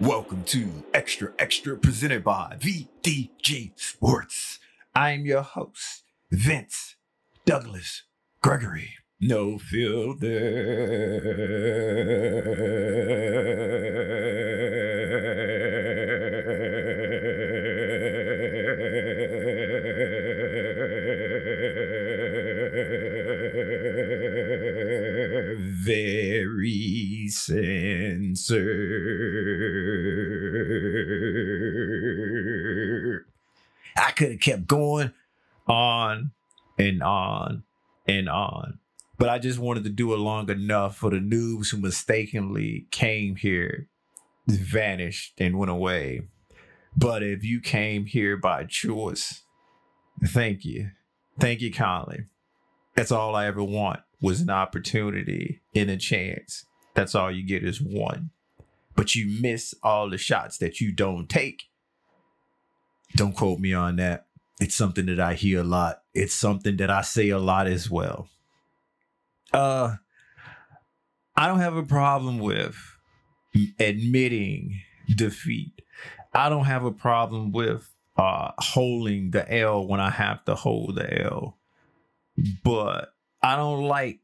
Welcome to Xtra Xtra presented by VDG Sports. I'm your host, Vince Douglas Gregory. No filter. Very censored. Could have kept going on and on and on. But I just wanted to do it long enough for the noobs who mistakenly came here, vanished, and went away. But if you came here by choice, thank you. Thank you kindly. That's all I ever want was an opportunity and a chance. That's all you get is one. But you miss all the shots that you don't take. Don't quote me on that. It's something that I hear a lot. It's something that I say a lot as well. Uh I don't have a problem with admitting defeat. I don't have a problem with uh holding the L when I have to hold the L. But I don't like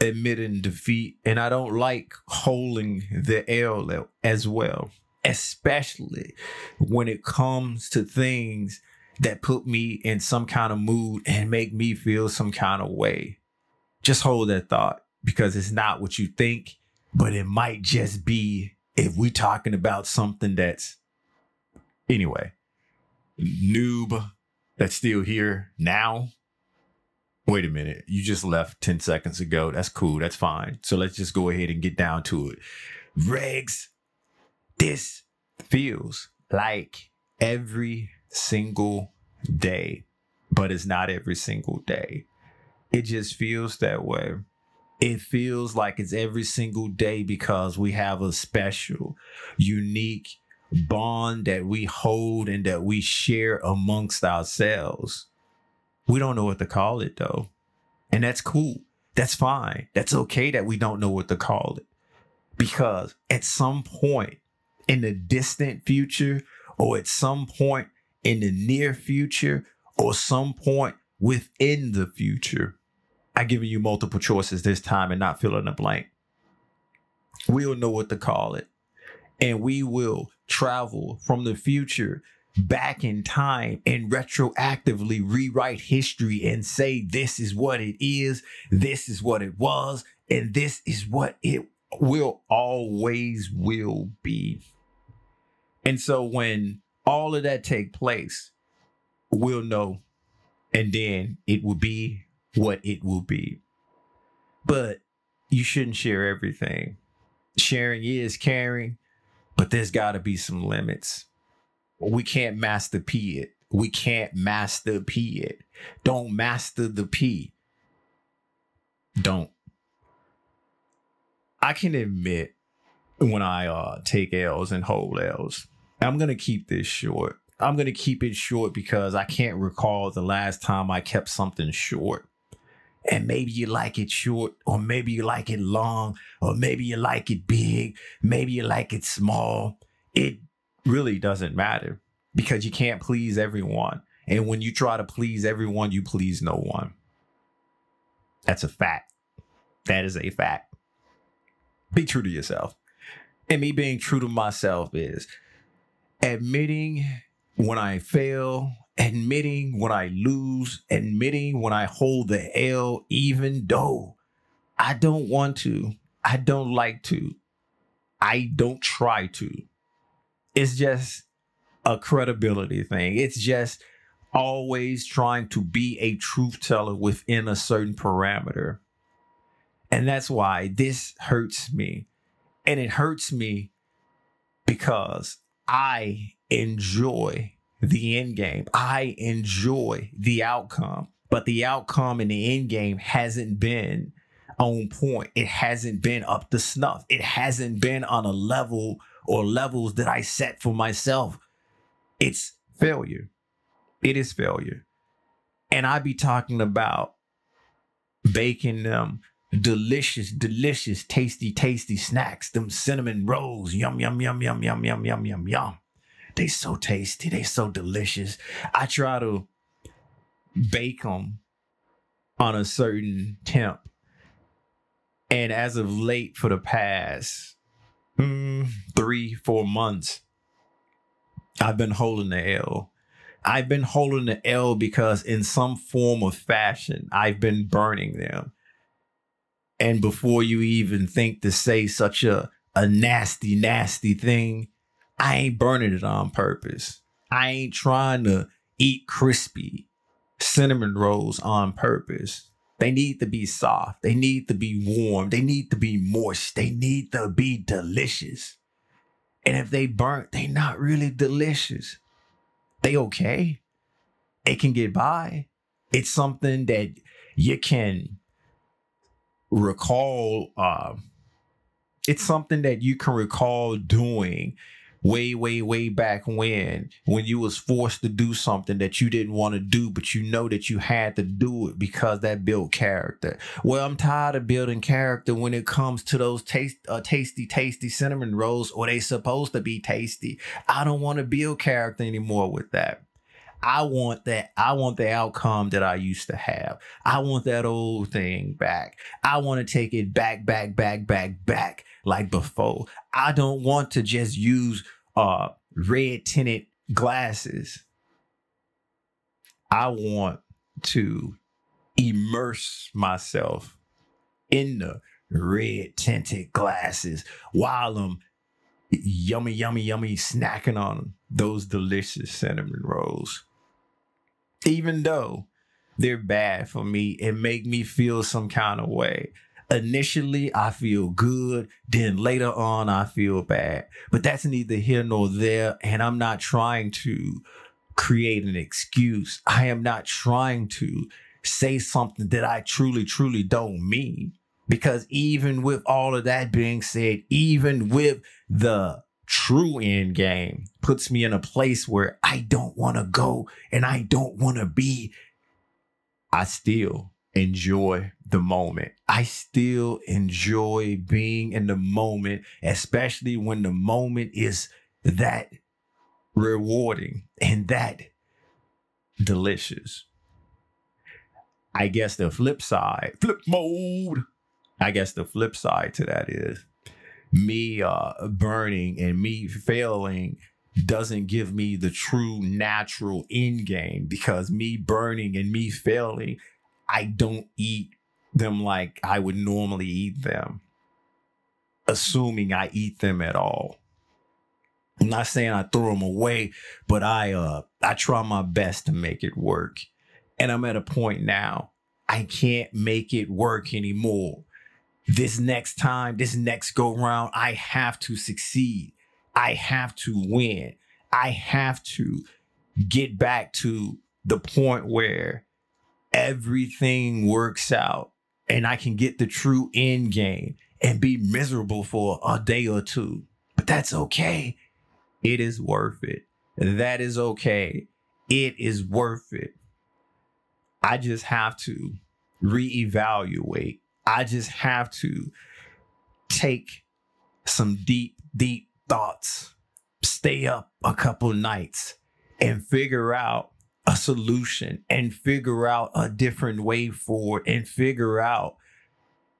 admitting defeat and I don't like holding the L as well, especially when it comes to things that put me in some kind of mood and make me feel some kind of way. Just hold that thought because it's not what you think, but it might just be if we're talking about something that's anyway, noob that's still here now. Wait a minute. You just left 10 seconds ago. That's cool. That's fine. So let's just go ahead and get down to it. Regs, this feels like every single day, but it's not every single day. It just feels that way. It feels like it's every single day because we have a special, unique bond that we hold and that we share amongst ourselves. We don't know what to call it though. And that's cool. That's fine. That's okay that we don't know what to call it. Because at some point in the distant future or at some point in the near future or some point within the future, I'm giving you multiple choices this time and not filling a blank. We'll know what to call it. And we will travel from the future back in time and retroactively rewrite history and say this is what it is, this is what it was, and this is what it will always will be. And so when all of that take place, we'll know and then it will be what it will be. But you shouldn't share everything. Sharing is caring, but there's got to be some limits we can't master P it. We can't master P it. Don't master the P. Don't. I can admit when I uh, take L's and hold L's. I'm gonna keep this short. I'm gonna keep it short because I can't recall the last time I kept something short. And maybe you like it short, or maybe you like it long, or maybe you like it big, maybe you like it small. It really doesn't matter because you can't please everyone. And when you try to please everyone, you please no one. That's a fact. That is a fact. Be true to yourself. And me being true to myself is admitting when I fail, admitting when I lose, admitting when I hold the L, even though I don't want to, I don't like to, I don't try to. It's just a credibility thing. It's just always trying to be a truth teller within a certain parameter. And that's why this hurts me. And it hurts me because I enjoy the end game. I enjoy the outcome, but the outcome in the end game hasn't been on point. It hasn't been up to snuff. It hasn't been on a level or levels that I set for myself it's failure. It is failure. And I'd be talking about baking them delicious, delicious, tasty, tasty snacks. Them cinnamon rolls, yum, yum, yum, yum, yum, yum, yum, yum, yum. They so tasty. They so delicious. I try to bake them on a certain temp. And as of late, for the past mm, three, four months, I've been holding the L. I've been holding the L because, in some form of fashion, I've been burning them. And before you even think to say such a, a nasty, nasty thing, I ain't burning it on purpose. I ain't trying to eat crispy cinnamon rolls on purpose. They need to be soft. They need to be warm. They need to be moist. They need to be delicious. And if they burnt, they not really delicious. They okay. It can get by. It's something that you can recall. Uh, it's something that you can recall doing way way way back when when you was forced to do something that you didn't want to do but you know that you had to do it because that built character well i'm tired of building character when it comes to those taste uh, tasty tasty cinnamon rolls or they supposed to be tasty i don't want to build character anymore with that I want that. I want the outcome that I used to have. I want that old thing back. I want to take it back, back, back, back, back like before. I don't want to just use uh red tinted glasses. I want to immerse myself in the red tinted glasses while I'm yummy, yummy, yummy snacking on those delicious cinnamon rolls even though they're bad for me and make me feel some kind of way. Initially, I feel good. Then later on, I feel bad. But that's neither here nor there. And I'm not trying to create an excuse. I am not trying to say something that I truly, truly don't mean. Because even with all of that being said, even with the true end game puts me in a place where I don't want to go and I don't want to be. I still enjoy the moment. I still enjoy being in the moment, especially when the moment is that rewarding and that delicious. I guess the flip side, flip mode. I guess the flip side to that is me uh, burning and me failing doesn't give me the true natural end game because me burning and me failing, I don't eat them like I would normally eat them, assuming I eat them at all. I'm not saying I throw them away, but I uh I try my best to make it work. And I'm at a point now I can't make it work anymore this next time, this next go round, I have to succeed. I have to win. I have to get back to the point where everything works out and I can get the true end game and be miserable for a day or two. But that's okay. It is worth it. That is okay. It is worth it. I just have to reevaluate I just have to take some deep, deep thoughts, stay up a couple nights and figure out a solution and figure out a different way forward and figure out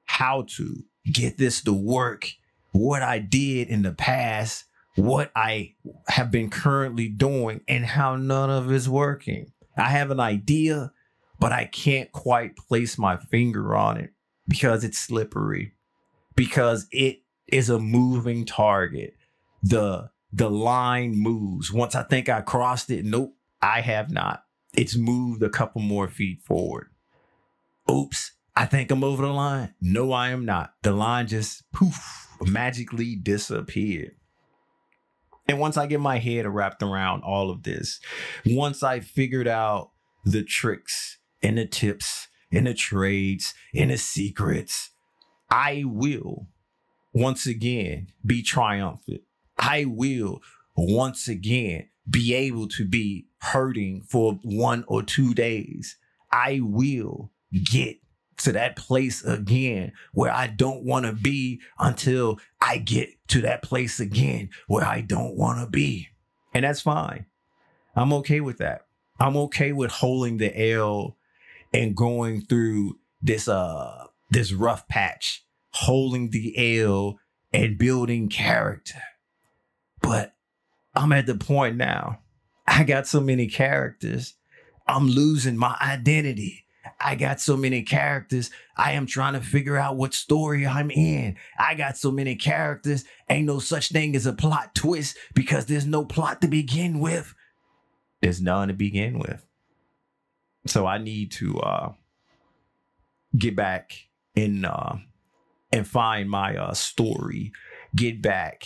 how to get this to work, what I did in the past, what I have been currently doing, and how none of it's working. I have an idea, but I can't quite place my finger on it because it's slippery, because it is a moving target. The the line moves. Once I think I crossed it, nope, I have not. It's moved a couple more feet forward. Oops, I think I'm over the line. No, I am not. The line just poof magically disappeared. And once I get my head wrapped around all of this, once I figured out the tricks and the tips in the trades, in the secrets. I will once again be triumphant. I will once again be able to be hurting for one or two days. I will get to that place again where I don't want to be until I get to that place again where I don't want to be. And that's fine. I'm okay with that. I'm okay with holding the L and going through this uh this rough patch, holding the L and building character. But I'm at the point now. I got so many characters. I'm losing my identity. I got so many characters. I am trying to figure out what story I'm in. I got so many characters. Ain't no such thing as a plot twist because there's no plot to begin with. There's none to begin with. So I need to uh get back in uh and find my uh story, get back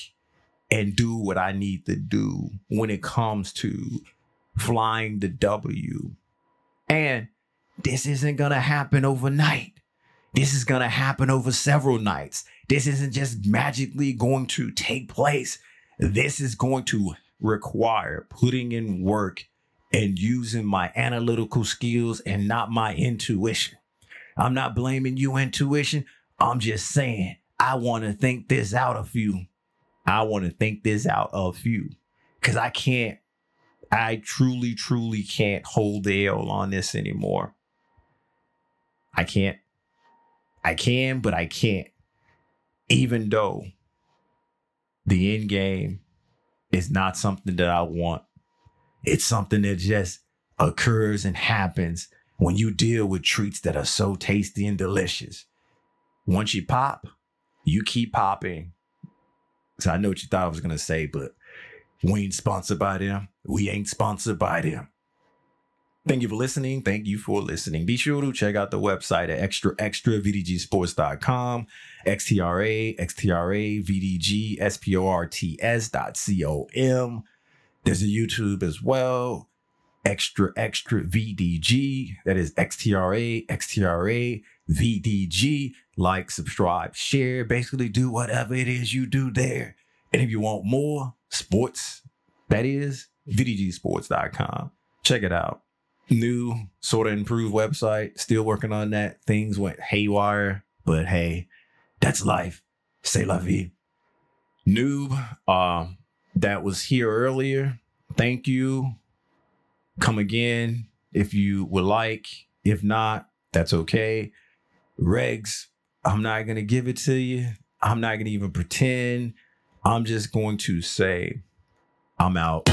and do what I need to do when it comes to flying the W. And this isn't to happen overnight. This is to happen over several nights. This isn't just magically going to take place. This is going to require putting in work and using my analytical skills and not my intuition. I'm not blaming you, intuition. I'm just saying, I want to think this out of you. I want to think this out of you because I can't, I truly, truly can't hold the L on this anymore. I can't. I can, but I can't. Even though the end game is not something that I want, it's something that just occurs and happens when you deal with treats that are so tasty and delicious. Once you pop, you keep popping. So I know what you thought I was gonna say, but we ain't sponsored by them. We ain't sponsored by them. Thank you for listening. Thank you for listening. Be sure to check out the website at extra extra vdgsports.com, xtra, xtra, vdg. There's a YouTube as well, extra extra vdg. That is xtra, xtra, vdg. Like, subscribe, share, basically do whatever it is you do there. And if you want more sports, that is vdgsports.com. Check it out new, sort of improved website. Still working on that. Things went haywire, but hey, that's life. Say la vie. Noob, uh, that was here earlier. Thank you. Come again if you would like. If not, that's okay. Regs, I'm not going to give it to you. I'm not going to even pretend. I'm just going to say, I'm out.